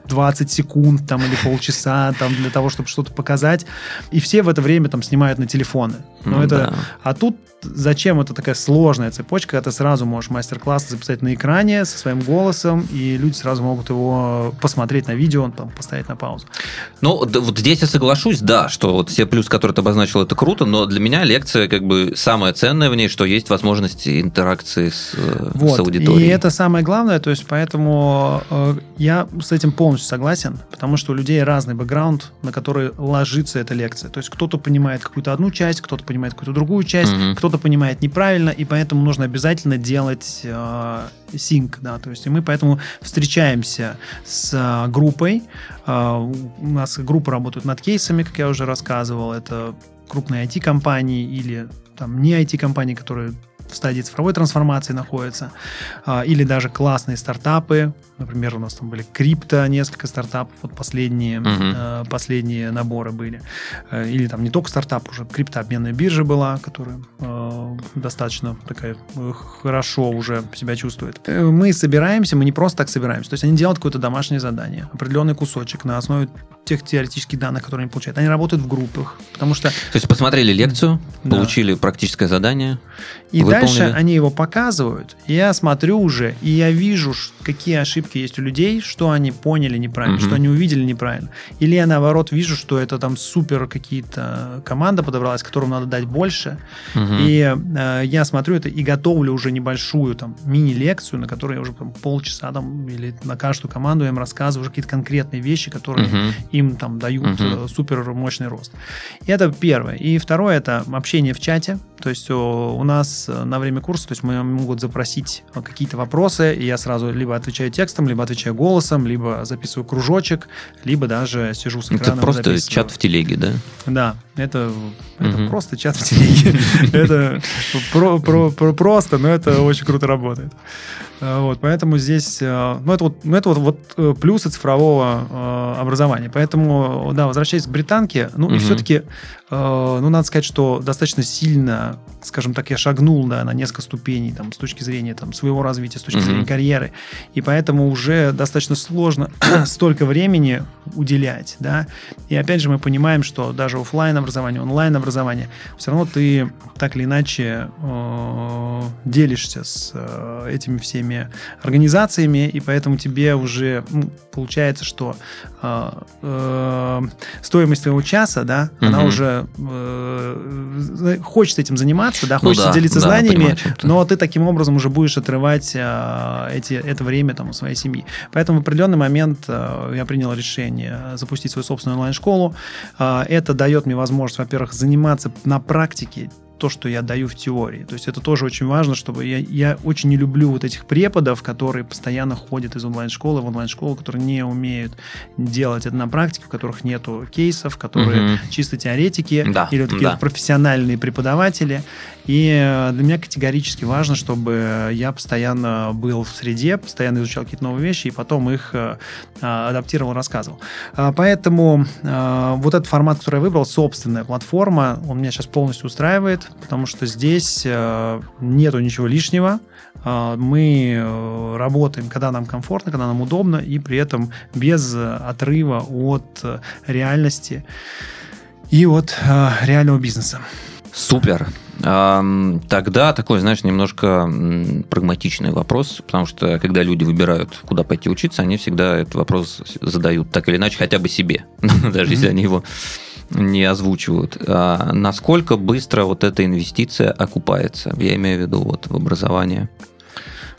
20 секунд там, или полчаса там, для того, чтобы что-то показать. И все в это время там снимают на телефоны. Но ну, это... Да. А тут зачем это такая сложная цепочка, когда ты сразу можешь мастер-класс записать на экране со своим голосом, и люди сразу могут его посмотреть на видео, там, поставить на паузу. Ну, да, вот здесь я соглашусь, да, что вот все плюсы, которые ты обозначил, это круто, но для меня лекция как бы самое ценное в ней, что есть возможность интеракции с, э, вот. с аудиторией. И это самое главное, то есть поэтому э, я с этим полностью согласен, потому что у людей разный бэкграунд, на который ложится эта лекция. То есть кто-то понимает какую-то одну часть, кто-то понимает какую-то другую часть, mm-hmm. кто кто-то понимает неправильно, и поэтому нужно обязательно делать э, синк, да, то есть мы поэтому встречаемся с э, группой, э, у нас группа работает над кейсами, как я уже рассказывал, это крупные IT-компании или там не IT-компании, которые в стадии цифровой трансформации находятся, э, или даже классные стартапы, Например, у нас там были крипто, несколько стартапов, вот последние, uh-huh. э, последние наборы были. Э, или там не только стартап, уже криптообменная биржа была, которая э, достаточно такая э, хорошо уже себя чувствует. Э, мы собираемся, мы не просто так собираемся. То есть они делают какое-то домашнее задание, определенный кусочек на основе тех теоретических данных, которые они получают. Они работают в группах, потому что... То есть посмотрели лекцию, да. получили практическое задание, И выполнили. дальше они его показывают, и я смотрю уже, и я вижу, какие ошибки ошибки есть у людей, что они поняли неправильно, угу. что они увидели неправильно. Или я наоборот вижу, что это там супер какие-то команда подобралась, которым надо дать больше. Угу. И э, я смотрю это и готовлю уже небольшую там мини-лекцию, на которой я уже там, полчаса там или на каждую команду я им рассказываю уже какие-то конкретные вещи, которые угу. им там дают угу. супер мощный рост. И это первое. И второе это общение в чате. То есть у нас э, на время курса, то есть мы могут запросить какие-то вопросы, и я сразу либо отвечаю текстом, либо отвечаю голосом, либо записываю кружочек, либо даже сижу с экраном. Это просто чат в телеге, да? Да, это, это угу. просто чат в телеге. Это просто, но это очень круто работает. Э, вот, поэтому здесь, э, ну это вот, ну, это вот, вот э, плюсы цифрового э, образования. Поэтому, да, возвращаясь к британке, ну угу. и все-таки, э, ну надо сказать, что достаточно сильно, скажем так, я шагнул да, на несколько ступеней там, с точки зрения там, своего развития, с точки угу. зрения карьеры, и поэтому уже достаточно сложно столько времени уделять, да. И опять же мы понимаем, что даже офлайн образование, онлайн образование, все равно ты так или иначе э, делишься с э, этими всеми организациями, и поэтому тебе уже ну, получается, что э, э, стоимость твоего часа, да, угу. она уже э, хочет этим заниматься, да, хочется ну, да, делиться да, знаниями, но ты таким образом уже будешь отрывать э, эти, это время там у своей семьи. Поэтому в определенный момент э, я принял решение запустить свою собственную онлайн-школу. Э, это дает мне возможность, во-первых, заниматься на практике то, что я даю в теории. То есть это тоже очень важно, чтобы я, я очень не люблю вот этих преподов, которые постоянно ходят из онлайн-школы в онлайн-школу, которые не умеют делать это на практике, в которых нету кейсов, которые угу. чисто теоретики да, или вот такие да. вот профессиональные преподаватели. И э, для меня категорически важно, чтобы я постоянно был в среде, постоянно изучал какие-то новые вещи и потом их э, адаптировал, рассказывал. А, поэтому э, вот этот формат, который я выбрал, собственная платформа, он меня сейчас полностью устраивает потому что здесь э, нету ничего лишнего. Э, мы э, работаем, когда нам комфортно, когда нам удобно, и при этом без отрыва от реальности и от реального бизнеса. Супер. Тогда такой, знаешь, немножко прагматичный вопрос, потому что когда люди выбирают, куда пойти учиться, они всегда этот вопрос задают так или иначе хотя бы себе, даже если они его не озвучивают. А насколько быстро вот эта инвестиция окупается? Я имею в виду вот в образование.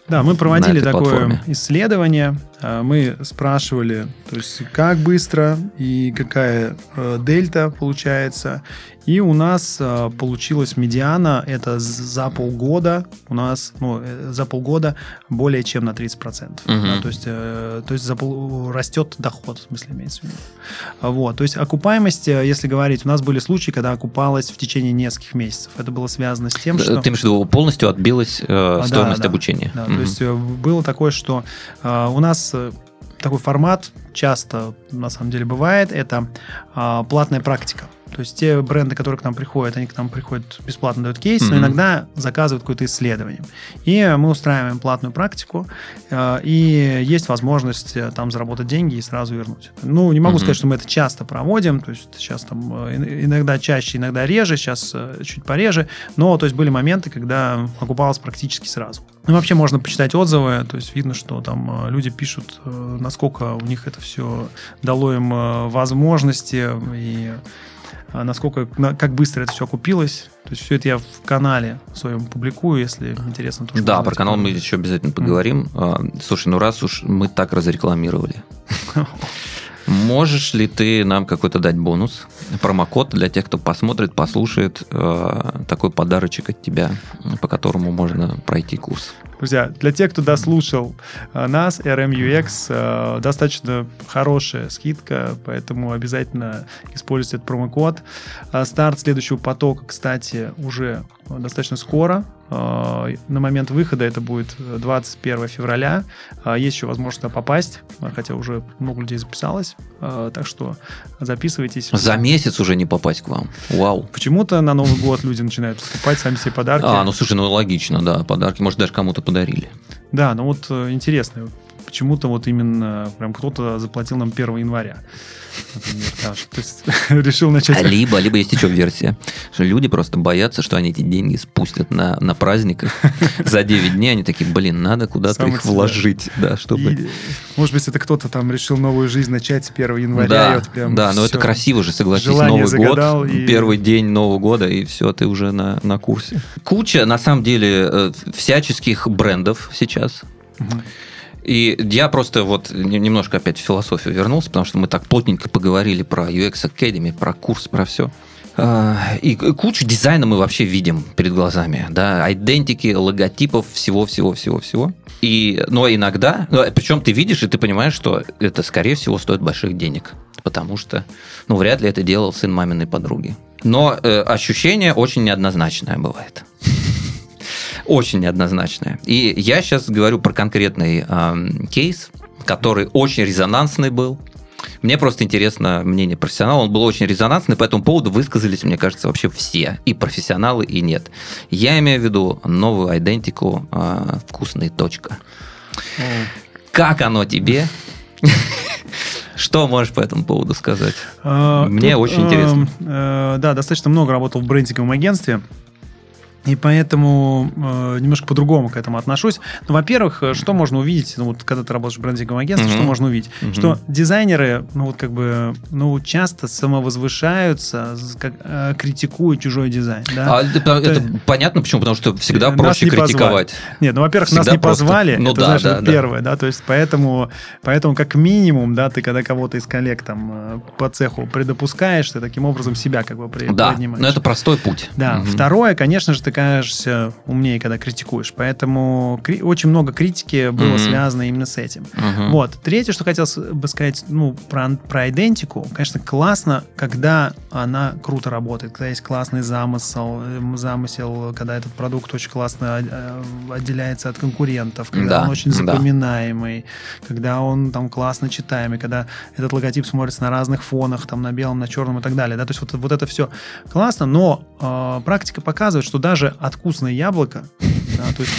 Да, мы проводили такое платформе. исследование. А, Мы спрашивали, то есть как быстро и какая э, дельта получается. И у нас э, получилась медиана, это за полгода, у нас ну, э, за полгода более чем на 30%. Мгм. Да, то есть, э, то есть за пол- растет доход, в смысле имеется в виду. А Вот, то есть окупаемость, если говорить, у нас были случаи, когда окупалась в течение нескольких месяцев. Это было связано с тем, Э, что... Ты имеешь в виду, полностью отбилась э, А, да, стоимость да. обучения? Да, Мгм. То есть было такое, что э, у нас такой формат часто на самом деле бывает, это а, платная практика. То есть те бренды, которые к нам приходят, они к нам приходят бесплатно дают кейс, но Мгм. иногда заказывают какое-то исследование. И мы устраиваем платную практику, э, и есть возможность э, там заработать деньги и сразу вернуть. Ну, не могу Мгм. сказать, что мы это часто проводим, то есть сейчас там э, ин- иногда чаще, иногда реже, сейчас чуть пореже, но то есть были моменты, когда окупалось практически сразу. Ну, вообще можно почитать отзывы, то есть видно, что там люди пишут, насколько у них это все дало им возможности и насколько, на- как быстро это все окупилось. То есть все это я в канале своем публикую, если интересно. тоже Да, про канал мы еще обязательно поговорим. А, Слушай, ну раз уж мы так разрекламировали, можешь ли ты нам какой-то дать бонус, промокод для тех, кто посмотрит, послушает, э, такой подарочек от тебя, по которому можно пройти курс? Друзья, для тех, кто дослушал э, нас, RMUX, э, достаточно хорошая скидка, поэтому обязательно используйте этот промокод. А Старт следующего потока, кстати, уже достаточно скоро. Э, На момент выхода это будет 21 февраля. А Есть еще возможность туда попасть, э, хотя уже много людей записалось. Э, Так что записывайтесь. За месяц уже не попасть к вам. Вау. Почему-то на Новый год люди начинают покупать сами себе подарки. А, ну слушай, ну логично, да, подарки, может, даже кому-то подарили. Да, ну вот э, интересно, почему-то вот именно прям кто-то заплатил нам 1 января. Например, да, то есть решил начать... Либо, либо есть еще версия, что люди просто боятся, что они эти деньги спустят на, на праздниках. За 9 дней они такие, блин, надо куда-то их вложить, да, чтобы... И, может быть, это кто-то там решил новую жизнь начать с 1 января. Да, вот прям да, но это красиво же, согласись, Новый загадал год, и- первый день Нового года, и все, ты уже на, на курсе. Куча, на самом деле, э, всяческих брендов сейчас. Мгм. И я просто вот не- немножко опять в философию вернулся, потому что мы так плотненько поговорили про UX Academy, про курс, про все. И кучу дизайна мы вообще видим перед глазами, да, идентики, логотипов, всего-всего-всего-всего. И, но иногда, причем ты видишь, и ты понимаешь, что это, скорее всего, стоит больших денег, потому что, ну, вряд ли это делал сын маминой подруги. Но э, ощущение очень неоднозначное бывает. Очень неоднозначное. И я сейчас говорю про конкретный эм, кейс, который очень резонансный был. Мне просто интересно мнение профессионала. Он был очень резонансный, по этому поводу высказались, мне кажется, вообще все. И профессионалы, и нет. Я имею в виду новую идентику э, «Вкусный точка». О, Как оно тебе? Что можешь по этому поводу сказать? А, Мне очень э, интересно. э, Да, достаточно много работал в брендинговом агентстве. И поэтому э, немножко по-другому к этому отношусь. Ну, во-первых, э, что можно увидеть, ну, вот когда ты работаешь в брендинговом агентстве, Мгм. что можно увидеть? Мгм. Что дизайнеры, ну, вот как бы, ну, часто самовозвышаются, как, э, критикуя чужой дизайн. Да? А это, это понятно почему? Потому что всегда Нас проще не позвали. критиковать. Нет, ну, во-первых, нас Всегда не просто- позвали, ну это, да, знаешь, да, это да. первое, да, то есть поэтому, поэтому как минимум, да, ты когда кого-то из коллег там э, по цеху предопускаешь, ты таким образом себя как бы при- Да, но это простой путь. Да, Мгм. второе, конечно же, ты кажешься умнее, когда критикуешь, поэтому кри- очень много критики было Мгм. связано именно с этим. Мгм. Вот. Третье, что хотел бы сказать, ну, про, про идентику, конечно, классно, когда она круто работает, когда есть классный замысел, эм, замысел, когда этот продукт очень классно э, отделяется от конкурентов, когда Да, он очень да. запоминаемый, когда он там классно читаемый, когда этот логотип смотрится на разных фонах, там на белом, на черном и так далее. Да? То есть вот, вот это все классно, но э, практика показывает, что даже откусное яблоко, да, то есть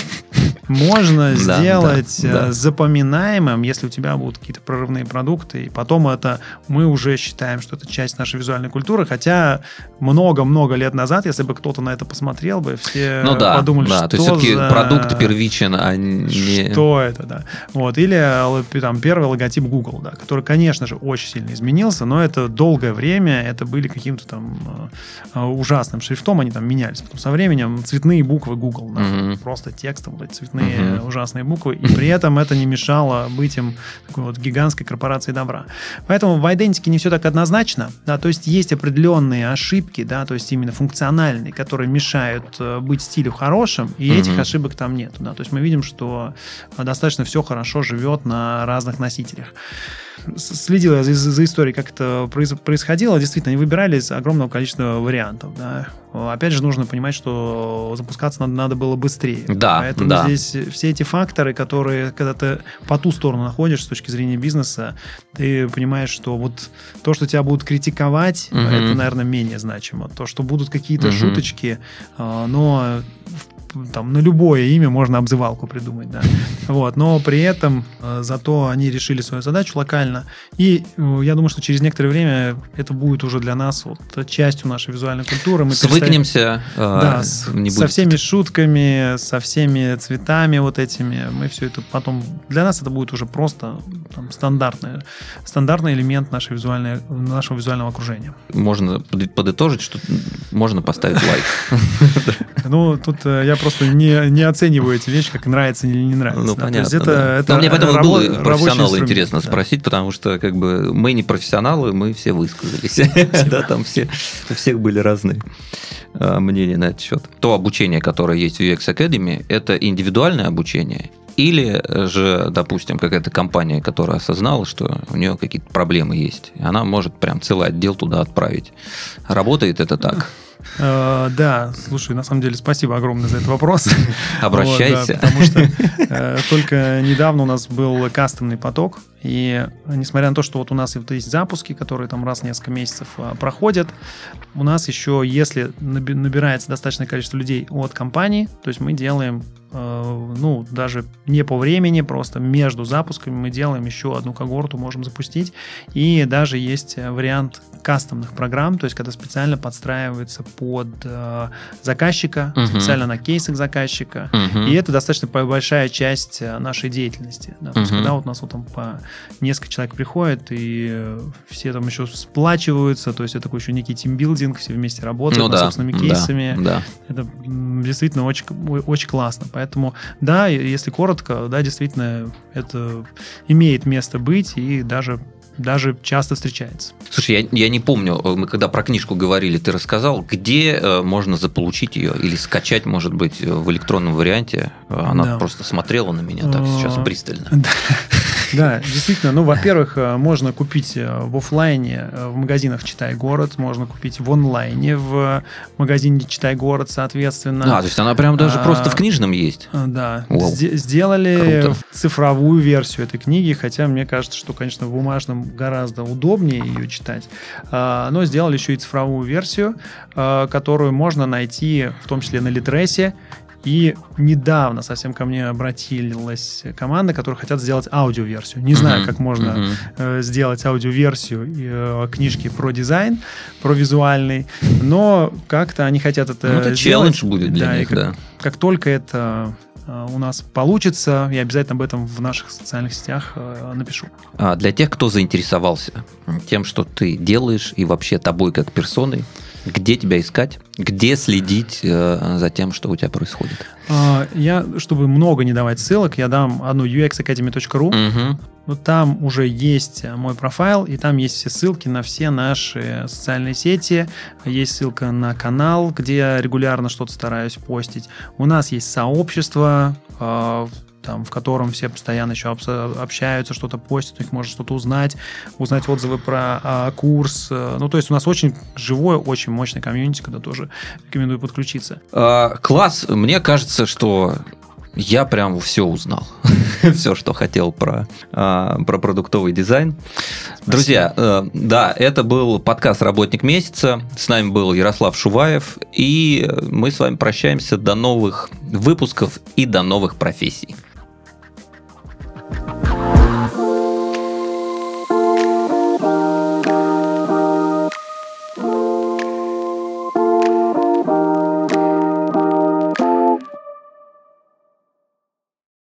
можно Да, сделать да, э, да. запоминаемым, если у тебя будут какие-то прорывные продукты, и потом это мы уже считаем, что это часть нашей визуальной культуры, хотя много-много лет назад, если бы кто-то на это посмотрел бы, все Ну да, подумали, да. что То есть все-таки за- продукт первичен, а не... что это, да. Вот. Или там первый логотип Google, да, который, конечно же, очень сильно изменился, но это долгое время, это были каким-то там э, ужасным шрифтом, они там менялись. Потом со временем цветные буквы Google, да, Мгм. просто текстом вот эти цветные ужасные, угу. ужасные буквы, и при этом это не мешало быть им такой вот гигантской корпорацией добра. Поэтому в идентике не все так однозначно, да, то есть есть определенные ошибки, да, то есть именно функциональные, которые мешают э, быть стилю хорошим, и угу. этих ошибок там нет, да, то есть мы видим, что достаточно все хорошо живет на разных носителях следил я за, за историей, как это происходило. Действительно, они выбирали из огромного количества вариантов. Да. Опять же, нужно понимать, что запускаться надо, надо было быстрее. Да, Поэтому да. здесь все эти факторы, которые, когда ты по ту сторону находишься с точки зрения бизнеса, ты понимаешь, что вот то, что тебя будут критиковать, угу. это, наверное, менее значимо. То, что будут какие-то угу. шуточки, а, но там на любое имя можно обзывалку придумать, да. Вот, но при этом э, зато они решили свою задачу локально. И э, я думаю, что через некоторое время это будет уже для нас вот частью нашей визуальной культуры. Мы Свыкнемся. Э, да, с, не со всеми шутками, со всеми цветами вот этими. Мы все это потом... Для нас это будет уже просто там, стандартный, стандартный элемент нашей визуальной, нашего визуального окружения. Можно подытожить, что можно поставить лайк. Ну, тут я просто не, не оцениваю эти вещи, как нравится или не нравится. Ну, да. понятно. То есть это, да. это Но мне поэтому рабо- было профессионала интересно да. спросить, потому что как бы мы не профессионалы, мы все высказались. Да, там все, у всех были разные а, мнения на этот счет. То обучение, которое есть в UX Academy, это индивидуальное обучение или же, допустим, какая-то компания, которая осознала, что у нее какие-то проблемы есть, она может прям целый отдел туда отправить. Работает это так? Uh, да, слушай, на самом деле спасибо огромное за этот вопрос. Обращайся. Вот, да, потому что э, только недавно у нас был кастомный поток, и несмотря на то, что вот у нас есть запуски, которые там раз в несколько месяцев э, проходят, у нас еще, если набирается достаточное количество людей от компании, то есть мы делаем Э, ну, даже не по времени, просто между запусками мы делаем еще одну когорту, можем запустить. И даже есть вариант кастомных программ, то есть когда специально подстраивается под э, заказчика, uh-huh. специально на кейсах заказчика. Uh-huh. И это достаточно большая часть э, нашей деятельности. Да, то uh-huh. есть когда вот у нас вот там по несколько человек приходит, и все там еще сплачиваются, то есть это такой еще некий тимбилдинг, все вместе работают ну, над да, собственными кейсами. Да, да. Это действительно очень, очень классно. Поэтому, да, если коротко, да, действительно, это имеет место быть и даже даже часто встречается. Слушай, я, я не помню, мы когда про книжку говорили, ты рассказал, где э, можно заполучить ее или скачать, может быть, в электронном варианте. Она да. просто смотрела на меня так сейчас пристально. Да, действительно. Ну, во-первых, э, можно купить э, в офлайне э, в магазинах «Читай город», можно купить в онлайне в магазине «Читай город», соответственно. А, то есть она прям даже а, просто в книжном есть? Да. Сделали Круто. цифровую версию этой книги, хотя мне кажется, что, конечно, в бумажном гораздо удобнее ее читать. А, но сделали еще и цифровую версию, которую можно найти в том числе на Литресе и недавно совсем ко мне обратилась команда, которые хотят сделать аудиоверсию. Не знаю, как можно э, сделать аудиоверсию э, книжки про дизайн, про визуальный, но как-то они хотят это ну, это челлендж будет для да, них, как, да. Как только это э, у нас получится, я обязательно об этом в наших социальных сетях напишу. А для тех, кто заинтересовался тем, что ты делаешь и вообще тобой как персоной, где тебя искать? Где следить э, за тем, что у тебя происходит? А, я, чтобы много не давать ссылок, я дам одну uxacademy.ru. Угу. Но там уже есть мой профайл, и там есть все ссылки на все наши социальные сети. Есть ссылка на канал, где я регулярно что-то стараюсь постить. У нас есть сообщество, а, там, в котором все постоянно еще общаются, что-то постят, у них можно что-то узнать, узнать отзывы про а, курс. Ну, то есть у нас очень живое, очень мощное комьюнити, когда тоже рекомендую подключиться. А, класс. Мне кажется, что я прям все узнал. все, что хотел про, а, про продуктовый дизайн. Спасибо. Друзья, э, да, это был подкаст «Работник месяца». С нами был Ярослав Шуваев. И мы с вами прощаемся до новых выпусков и до новых профессий. Bye.